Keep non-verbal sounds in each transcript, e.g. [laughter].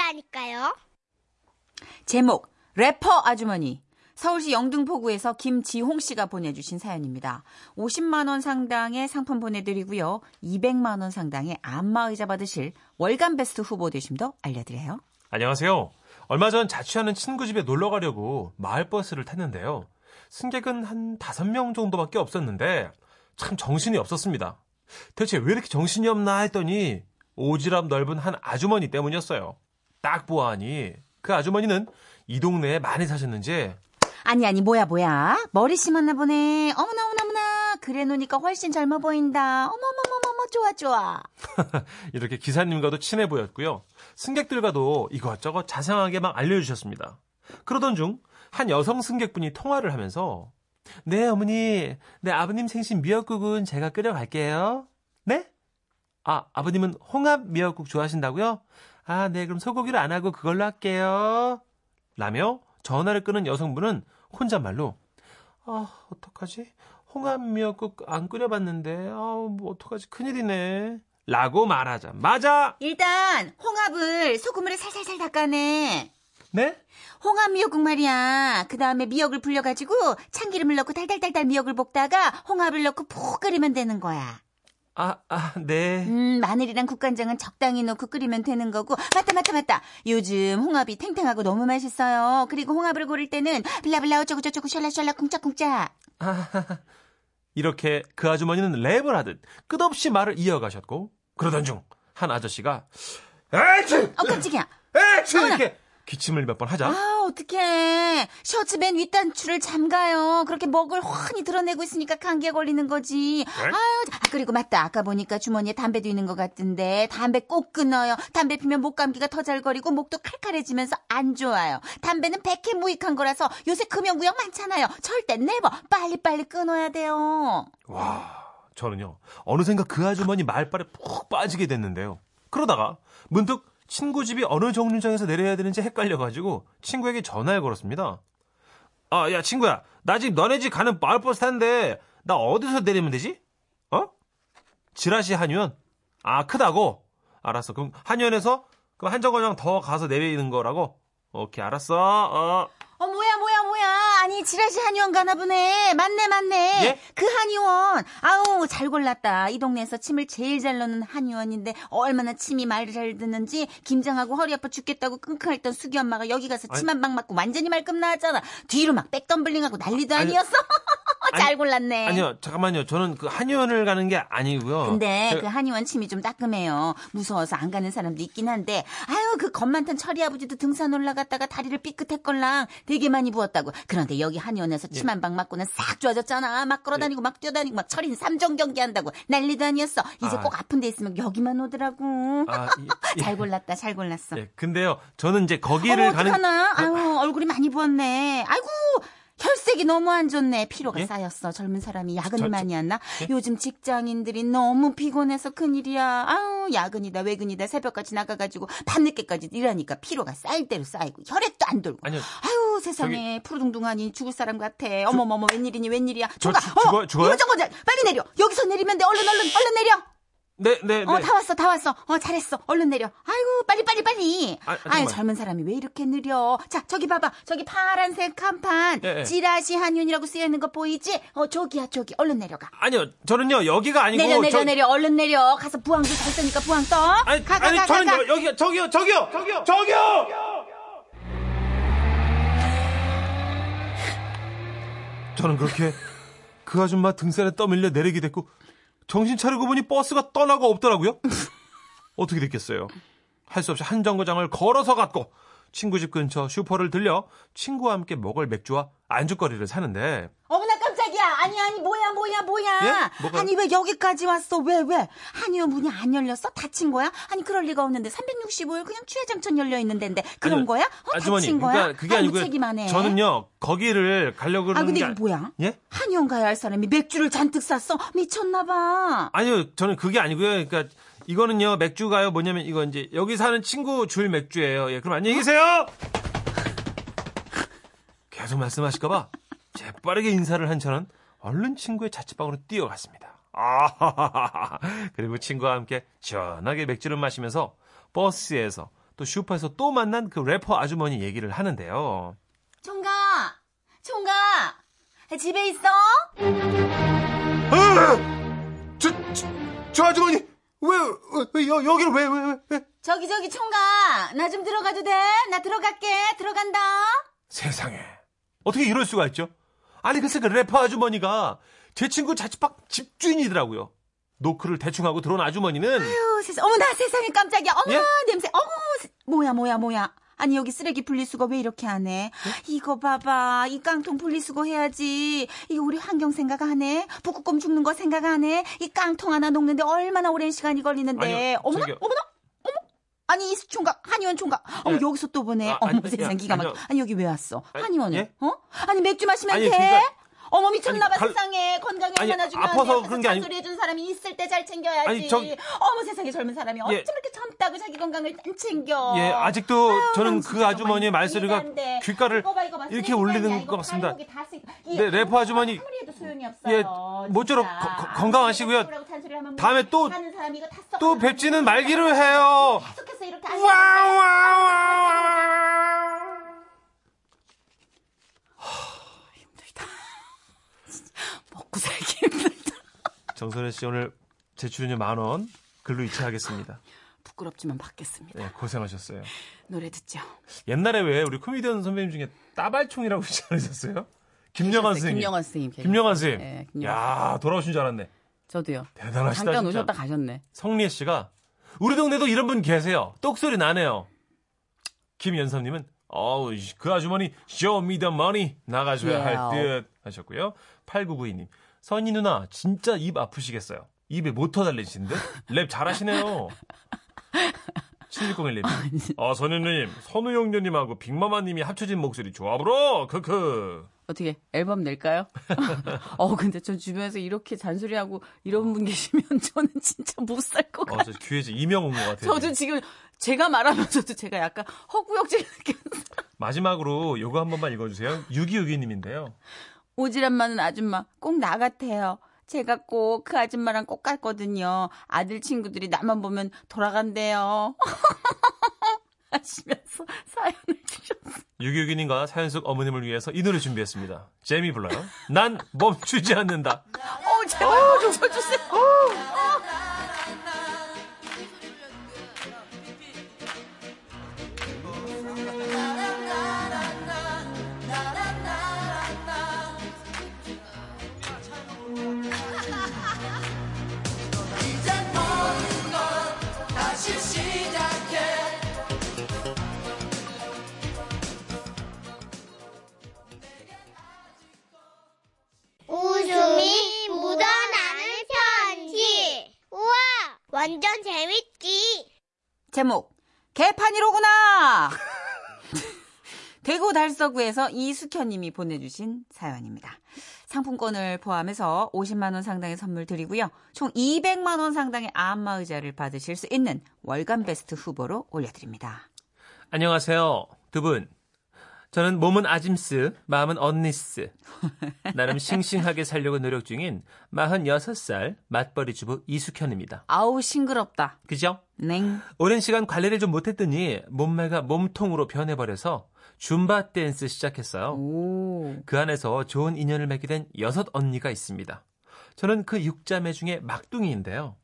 아니라니까요. 제목 래퍼 아주머니 서울시 영등포구에서 김지홍 씨가 보내주신 사연입니다. 50만 원 상당의 상품 보내드리고요. 200만 원 상당의 안마의자 받으실 월간 베스트 후보 되심도 알려드려요. 안녕하세요. 얼마 전 자취하는 친구 집에 놀러 가려고 마을버스를 탔는데요. 승객은 한 5명 정도밖에 없었는데 참 정신이 없었습니다. 대체 왜 이렇게 정신이 없나 했더니 오지랖 넓은 한 아주머니 때문이었어요. 딱 보아하니 그 아주머니는 이 동네에 많이 사셨는지 아니 아니 뭐야 뭐야 머리 심었나 보네. 어머나 어머나 어머나 그래 놓으니까 훨씬 젊어 보인다. 어머머머머머 좋아 좋아. [laughs] 이렇게 기사님과도 친해 보였고요. 승객들과도 이것저것 자세하게 막 알려주셨습니다. 그러던 중 한 여성 승객분이 통화를 하면서 네 어머니 네 아버님 생신 미역국은 제가 끓여갈게요. 네? 아 아버님은 홍합 미역국 좋아하신다고요? 아 네 그럼 소고기를 안 하고 그걸로 할게요. 라며 전화를 끊은 여성분은 혼잣말로 아 어떡하지? 홍합 미역국 안 끓여봤는데 아 뭐 어떡하지 큰일이네. 라고 말하자마자 일단 홍합을 소금물에 살살살 닦아내. 네? 홍합 미역국 말이야. 그 다음에 미역을 불려가지고 참기름을 넣고 달달달달 미역을 볶다가 홍합을 넣고 푹 끓이면 되는 거야. 아, 아, 네. 음, 마늘이랑 국간장은 적당히 넣고 끓이면 되는 거고. 맞다, 맞다, 맞다. 요즘 홍합이 탱탱하고 너무 맛있어요. 그리고 홍합을 고를 때는 블라블라 어쩌고저쩌고 샬라샬라 쿵짝쿵짝. 이렇게 그 아주머니는 랩을 하듯 끝없이 말을 이어가셨고, 그러던 중 한 아저씨가, 에취! 어, 깜짝이야. 에취! 이렇게 기침을 몇 번 하자. 아, 어떡해. 셔츠 맨 윗단추를 잠가요. 그렇게 목을 훤히 드러내고 있으니까 감기에 걸리는 거지. 아유, 아, 그리고 맞다. 아까 보니까 주머니에 담배도 있는 것 같은데, 담배 꼭 끊어요. 담배 피면 목 감기가 더 잘 걸리고 목도 칼칼해지면서 안 좋아요. 담배는 백해 무익한 거라서 요새 금연구역 많잖아요. 절대 never 빨리빨리 끊어야 돼요. 와, 저는요, 어느샌가 그 아주머니 말빨에 푹 빠지게 됐는데요. 그러다가 문득 친구 집이 어느 정류장에서 내려야 되는지 헷갈려가지고 친구에게 전화를 걸었습니다. 아, 야, 친구야. 나 지금 너네 집 가는 마을버스 타는데 나 어디서 내리면 되지? 어? 지라시 한유원? 아, 크다고? 알았어. 그럼 한유원에서 그럼 한 정거장 더 가서 내리는 거라고? 오케이, 알았어. 어. 아니, 지라시 한의원 가나 보네. 맞네, 맞네. 예? 그 한의원. 아우, 잘 골랐다. 이 동네에서 침을 제일 잘 넣는 한의원인데, 얼마나 침이 말을 잘 듣는지, 김장하고 허리 아파 죽겠다고 끙끙했던 수기 엄마가 여기 가서 침 한 방 맞고 완전히 말끔 나왔잖아. 뒤로 막 백덤블링하고 난리도 아니, 아니었어. [laughs] 잘 아니, 골랐네. 아니요, 잠깐만요. 저는 그 한의원을 가는 게 아니고요. 근데 제가- 그 한의원 침이 좀 따끔해요. 무서워서 안 가는 사람도 있긴 한데, 아유, 그겁 많던 철이 아버지도 등산 올라갔다가 다리를 삐끗했걸랑 되게 많이 부었다고. 그런데 여기 한의원에서 예. 침한 방 맞고는 싹 좋아졌잖아. 막 걸어다니고 막 뛰어다니고 막 철인 삼종 경기 한다고. 난리도 아니었어. 이제 아. 꼭 아픈 데 있으면 여기만 오더라고. 아, 이- 이- [laughs] 잘 골랐다, 잘 골랐어. 예, 근데요, 저는 이제 거기를 어머, 가는. 어떡하나? 아유, 얼굴이 많이 부었네. 아이고, 혈색이 너무 안 좋네. 피로가 예? 쌓였어. 젊은 사람이 야근을 저- 저- 많이 했나? 예? 요즘 직장인들이 너무 피곤해서 큰일이야. 아유, 야근이다, 외근이다, 새벽까지 나가가지고 밤늦게까지 일하니까 피로가 쌓일 대로 쌓이고 혈액도 안 돌고. 아니요. 아유, 세상에 푸르둥둥하니 죽을 사람 같아. 어머머머, 웬일이니, 웬일이야. 저 저가, 죽- 어머, 죽어요? 죽어요? 이거 저거, 빨리 내려. 여기서 내리면 돼. 얼른, 얼른, 얼른 내려. 네, 네, 네. 어, 다 왔어, 다 왔어. 어, 잘했어. 얼른 내려. 아이고, 빨리, 빨리, 빨리. 아, 아, 잠깐만. 유 젊은 사람이 왜 이렇게 느려? 자, 저기 봐봐. 저기 파란색 간판. 예, 예. 지라시 한윤이라고 쓰여 있는 거 보이지? 어, 저기야, 저기. 얼른 내려가. 아니요, 저는요, 여기가 아니고. 내려, 내려, 저- 내려. 얼른 내려. 가서 부항도 잘 쓰니까 부항 떠. 아니, 가, 가, 아니 가, 저는 가, 가. 여, 여기, 저기요, 저기요, 저기요, 저기요! 저는 그렇게 그 아줌마 등살에 떠밀려 내리게 됐고, 정신 차리고 보니 버스가 떠나고 없더라고요. 어떻게 됐겠어요? 할 수 없이 한 정거장을 걸어서 갔고, 친구 집 근처 슈퍼를 들려 친구와 함께 먹을 맥주와 안주거리를 사는데, 어머나 깜짝이야. 아니, 아니, 뭐야, 뭐야, 뭐야. 예? 아니, 왜 여기까지 왔어? 왜, 왜? 한의원 문이 안 열렸어? 닫힌 거야? 아니, 그럴 리가 없는데. 365일 그냥 취해장천 열려 있는 데인데. 그런 아니요, 거야? 어, 아주머니, 닫힌 거야? 그러니까 그게 아니고요. 책임하네. 저는요, 거기를 가려고 그러는 아, 근데 게 이거 아니- 뭐야? 예? 한의원 가야 할 사람이 맥주를 잔뜩 샀어? 미쳤나 봐. 아니요, 저는 그게 아니고요. 그러니까 이거는요 맥주가요 뭐냐면 이거 이제 여기 사는 친구 줄 맥주예요. 예, 그럼 안녕히 계세요. 계속 말씀하실까봐 재빠르게 인사를 한 저는 얼른 친구의 자취방으로 뛰어갔습니다. 아, [laughs] 그리고 친구와 함께 시원하게 맥주를 마시면서 버스에서 또 슈퍼에서 또 만난 그 래퍼 아주머니 얘기를 하는데요. 총각, 총각, 집에 있어? 아! 저, 저, 저 아주머니 왜, 왜, 왜 여, 여기를 왜, 왜, 왜? 저기 저기 총각, 나 좀 들어가도 돼? 나 들어갈게. 들어간다. 세상에. 어떻게 이럴 수가 있죠? 아니, 글쎄 그 래퍼 아주머니가 제 친구 자취방 집주인이더라고요. 노크를 대충 하고 들어온 아주머니는 아유, 세상, 어머, 나 세상에 깜짝이야. 어머, 예? 냄새. 어머, 세- 뭐야, 뭐야, 뭐야. 아니, 여기 쓰레기 분리수거 왜 이렇게 하네? 예? 이거 봐봐. 이 깡통 분리수거 해야지. 이거 우리 환경 생각하네? 북극곰 죽는 거 생각하네? 이 깡통 하나 녹는데 얼마나 오랜 시간이 걸리는데. 아니요, 어머나, 저기요. 어머나, 어머. 아니, 이 총각, 한의원 총각. 어머, 예. 여기서 또 보네. 아, 어머, 아니, 세상 야, 기가 막혀. 아니, 여기 왜 왔어? 아니, 한의원을. 예? 어? 아니, 맥주 마시면 아니, 돼? 그러니까- 어머 미쳤나봐 갈- 세상에 건강이 아니, 얼마나 중요한데 아파서 그런 게 아니- 잔소리 해준 사람이 있을 때 잘 챙겨야지 아니, 저- 어머 세상에 젊은 사람이 어쩜 예. 이렇게 젊다고 자기 건강을 안 챙겨 예, 아직도 아유, 저는 난그 아주머니의 말소리가. 귓가를 이거 봐, 이거 봐. 이렇게 아니야. 것 같습니다. 네, 래퍼 아주머니- 예, 모쪼록 건강하시고요. 하면 다음에 또- 하는 사람이 이거 다 썩어 또 나가는 뵙지는. 말기로 해요. 계속해서 이렇게 안 와와와. 먹고 살기 힘들다 정선혜 씨 오늘 제 출연료 만 원 글로 이체하겠습니다. 부끄럽지만 받겠습니다 네, 고생하셨어요. 노래 듣죠 옛날에 왜 우리 코미디언 선배님 중에 따발총이라고 [laughs] 있지 않으셨어요? 김영환 선생님. 김영환 선생님 김영환 선생님. 네, 김영환 야 돌아오신 줄 알았네. 저도요 대단하시다. 잠깐 진짜. 오셨다 가셨네 성리혜 씨가 우리 동네도 이런 분 계세요. 똑소리 나네요. 김연섭님은 어우 그 아주머니 show me the money 나가줘야 Yeah. 할듯 하셨고요. 8992님 선희 누나 진짜 입 아프시겠어요. 입에 모터 달리시는데 랩 잘하시네요. [laughs] 7601님 아 선희 누님 선우용녀 누님하고 빅마마님이 합쳐진 목소리 불어 크크 어떻게 앨범 낼까요? [laughs] 어 근데 저 주변에서 이렇게 잔소리하고 이런 분 계시면 [laughs] 저는 진짜 못 살 것 같아요. 어, 저 귀에 이명 온 것 같아요. 저도 지금 제가 말하면서도 제가 약간 허구역질 느꼈어요. 마지막으로 요거 한 번만 읽어주세요. 6262님인데요. 오지랖 많은 아줌마 꼭 나 같아요. 제가 꼭 그 아줌마랑 꼭 같거든요. 아들 친구들이 나만 보면 돌아간대요. [laughs] 하시면서 사연을 주셨어요. 6262님과 사연 속 어머님을 위해서 이 노래 준비했습니다. 제미 불러요. 난 멈추지 않는다. 어, 제발 좀 쳐주세요. 완전 재밌지. 제목 개판이로구나. [laughs] 대구 달서구에서 이숙현님이 보내주신 사연입니다. 상품권을 포함해서 50만 원 상당의 선물 드리고요. 총 200만 원 상당의 안마 의자를 받으실 수 있는 월간 베스트 후보로 올려드립니다. 안녕하세요. 두 분. 저는 몸은 아짐스, 마음은 언니스. 나름 싱싱하게 살려고 노력 중인 46살 맞벌이 주부 이숙현입니다. 아우 싱그럽다. 그죠? 냉. 오랜 시간 관리를 좀 못했더니 몸매가 몸통으로 변해버려서 줌바 댄스 시작했어요. 오. 그 안에서 좋은 인연을 맺게 된 여섯 언니가 있습니다. 저는 그 육자매 중에 막둥이인데요.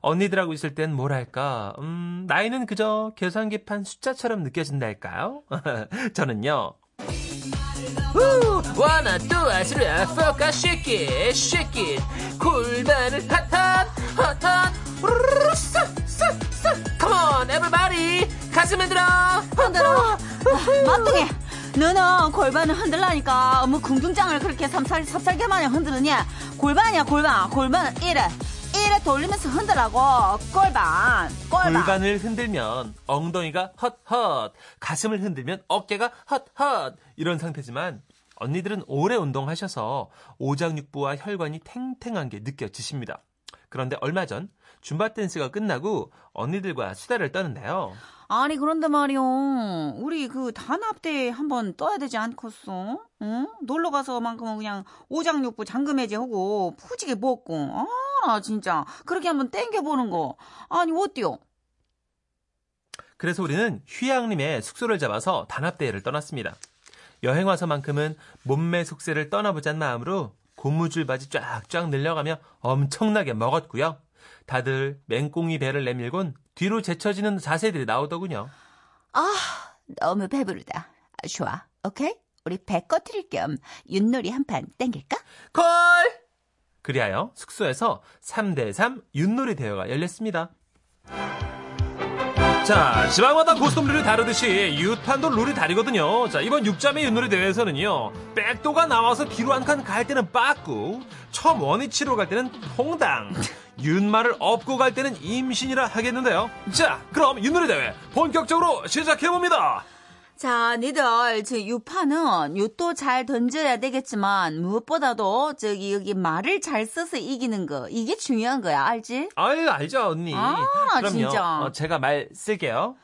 언니들하고 있을 땐 뭐랄까, 음, 나이는 그저 계산기판 숫자처럼 느껴진달까요? [laughs] 저는요. 우, 원아, 투아, 쓰리아, 포카, 쉐킷, 쉐킷, 골반을 핫핫, 핫핫, 우르르르, 싹, come on, everybody, 가슴 흔들어, 흔들어. 막둥이. 너는 골반을 흔들라니까 뭐 궁둥짝을 그렇게 삽살, 삽살개마냥 흔드느냐? 골반이야 골반. 골반은 이래 이래 돌리면서 흔들라고 골반 골반 골반을 흔들면 엉덩이가 헛헛, 가슴을 흔들면 어깨가 헛헛 이런 상태지만 언니들은 오래 운동하셔서 오장육부와 혈관이 탱탱한 게 느껴지십니다. 그런데 얼마 전 줌바 댄스가 끝나고 언니들과 수다를 떠는데요. 아니 그런데 말이요 우리 그 단합대 한번 떠야 되지 않겠어? 응? 놀러 가서만큼은 그냥 오장육부 장금해제하고 푸지게 먹고 아 나 진짜 그렇게 한번 땡겨보는 거 아니 어때요? 그래서 우리는 휴양림에 숙소를 잡아서 단합대회를 떠났습니다. 여행 와서만큼은 몸매 속세를 떠나보자는 마음으로 고무줄 바지 쫙쫙 늘려가며 엄청나게 먹었고요. 다들 맹꽁이 배를 내밀곤 뒤로 제쳐지는 자세들이 나오더군요. 아, 너무 배부르다. 아, 좋아. 오케이? 우리 배 꺼트릴 겸 윷놀이 한 판 땡길까? 콜! 그리하여 숙소에서 3대3 윷놀이 대회가 열렸습니다. 자, 지방마다 고스톱 룰이 다르듯이 윷판도 룰이 다르거든요. 자, 이번 육자매 윷놀이 대회에서는요, 백도가 나와서 뒤로 한 칸 갈 때는 빠꾸, 처음 원위치로 갈 때는 퐁당, 윷말을 업고 갈 때는 임신이라 하겠는데요. 자, 그럼 윷놀이 대회 본격적으로 시작해봅니다. 자, 니들, 저, 유파는 유도 잘 던져야 되겠지만, 무엇보다도, 저기, 여기 말을 잘 써서 이기는 거, 이게 중요한 거야, 알지? 아유, 알죠, 언니. 아, 그럼요. 진짜. 어, 제가 말 쓸게요.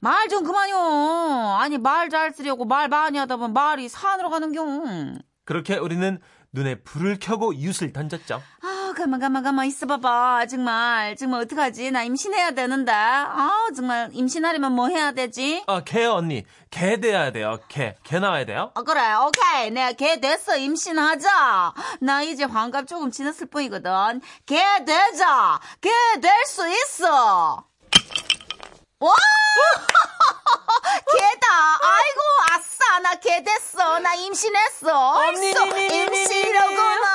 말 좀 그만요. 아니, 말 잘 쓰려고 말 많이 하다 보면 말이 산으로 가는 경. 그렇게 우리는 눈에 불을 켜고 윷을 던졌죠. 아, 가만, 가만, 가만 있어봐봐. 정말, 정말 어떡하지? 나 임신해야 되는데. 아, 정말, 임신하려면 뭐 해야 되지? 아, 개요, 언니. 개 돼야 돼요. 개. 개 나와야 돼요. 아, 그래, 오케이. 내가 개 됐어. 임신하자. 나 이제 환갑 조금 지났을 뿐이거든. 개 되자. 개 될 수 있어. 와! 개다. 아이고, 개 됐어. 나 임신했어. 얼쑤 임신이로구나.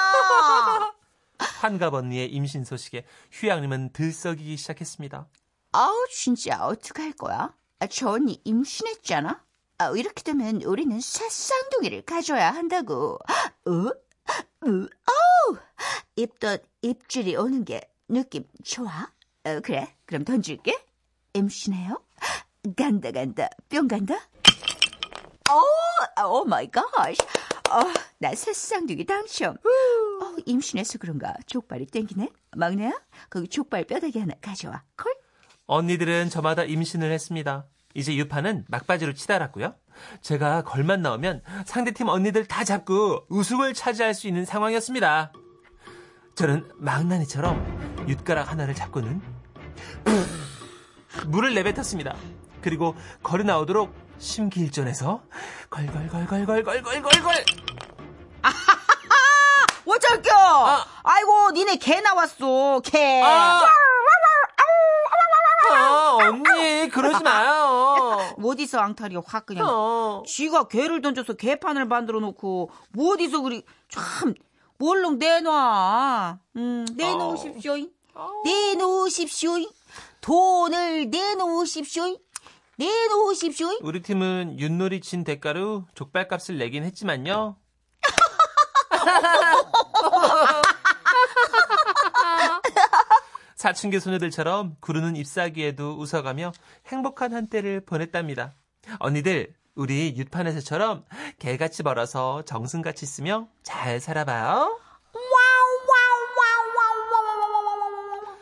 [laughs] 한갑 언니의 임신 소식에 휴양님은 들썩이기 시작했습니다. 아우, 진짜 어떡할 거야? 아, 저 언니 임신했잖아? 아, 이렇게 되면 우리는 새 쌍둥이를 가져야 한다고. 어? 으, 아우! 입덧 입질이 오는 게 느낌 좋아? 어, 그래, 그럼 던질게. 임신해요? 간다, 간다. 뿅 간다? 오, oh my god. 어, 나 세쌍둥이 당첨. 어, 임신해서 그런가 족발이 땡기네? 막내야? 거기 족발 뼈다귀 하나 가져와. 콜? 언니들은 저마다 임신을 했습니다. 이제 유파는 막바지로 치달았고요. 제가 걸만 나오면 상대팀 언니들 다 잡고 우승을 차지할 수 있는 상황이었습니다. 저는 망나니처럼 윷가락 하나를 잡고는 물을 내뱉었습니다. 그리고 걸어 나오도록 심기일전해서 걸걸걸걸걸걸걸걸걸 어쩔겨! 아이고, 니네 개 나왔어, 개. 아, 아, 언니 그러지 마요. [laughs] 어디서 앙탈이야, 확 그냥. 어. 쥐가 개를 던져서 개판을 만들어 놓고, 뭐 어디서 그리, 참, 몰롱 내놔. 음, 내놓으십시오. 내놓으십시오. 돈을 내놓으십시오. 내놓으십시오. 우리 팀은 윷놀이 친 대가로 족발값을 내긴 했지만요. [laughs] 사춘기 소녀들처럼 구르는 잎사귀에도 웃어가며 행복한 한때를 보냈답니다. 언니들, 우리 윷판에서처럼 개같이 벌어서 정승같이 쓰며 잘 살아봐요.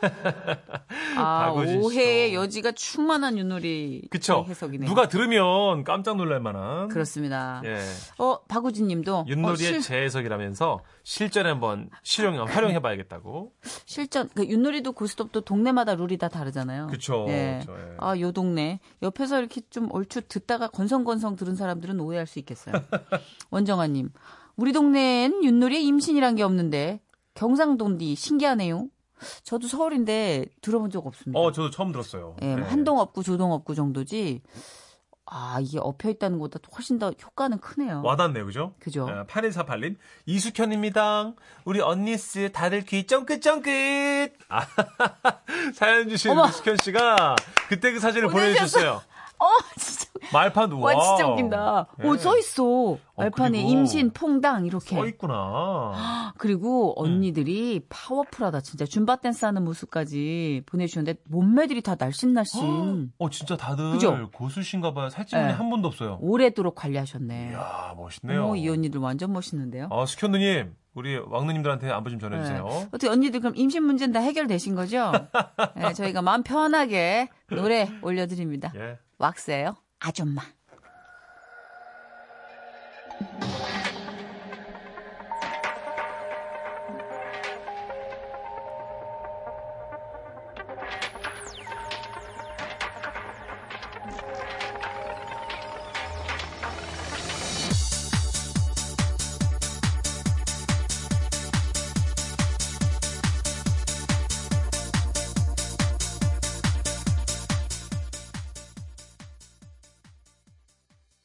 [laughs] 아. 오해의 여지가 충만한 윷놀이 그쵸? 해석이네요. 누가 들으면 깜짝 놀랄 만한. 그렇습니다. 예. 어, 박우진 님도. 윷놀이의 어, 실- 재해석이라면서 실전에 한번 실용, 활용해 봐야겠다고. [laughs] 실전 그 윷놀이도 고스톱도 동네마다 룰이 다 다르잖아요. 그쵸, 예. 그쵸, 예. 아, 요 동네 옆에서 이렇게 좀 얼추 듣다가 건성건성 들은 사람들은 오해할 수 있겠어요. [laughs] 원정아 님, 우리 동네엔 윷놀이에 임신이란 게 없는데 경상도인디 신기하네요. 저도 서울인데 들어본 적 없습니다. 어, 저도 처음 들었어요. 예, 네. 한동 없고 조동 없고 정도지. 아, 이게 엎여 있다는 것보다 훨씬 더 효과는 크네요. 와닿네요, 그죠? 그죠? 8148님, 이숙현입니다. 우리 언니스 다들 귀 쫑긋쫑긋. 아, [laughs] 사연 주신 어머. 이숙현 씨가 그때 그 사진을 보내주셨어요. 어, [laughs] 진짜. 말판 와. 와, 진짜 웃긴다. 예. 오, 써있어. 말판에 그리고 임신, 퐁당, 이렇게. 써 있구나. [gasps] 그리고 언니들이 파워풀하다. 진짜 줌바 댄스 하는 모습까지 보내주셨는데, 몸매들이 다 날씬날씬. [gasps] 어, 진짜 다들 그죠? 고수신가 봐요. 살찌분이 네. 한 번도 없어요. 오래도록 관리하셨네. 이야, 멋있네요. 어머, 이 언니들 완전 멋있는데요. 아, 숙현 누님, 우리 왕누님들한테 안부 좀 전해주세요. 네. 어떻게 언니들 그럼 임신 문제는 다 해결되신 거죠? [laughs] 네, 저희가 마음 편하게 노래 올려드립니다. 예. 왁스예요. 아줌마.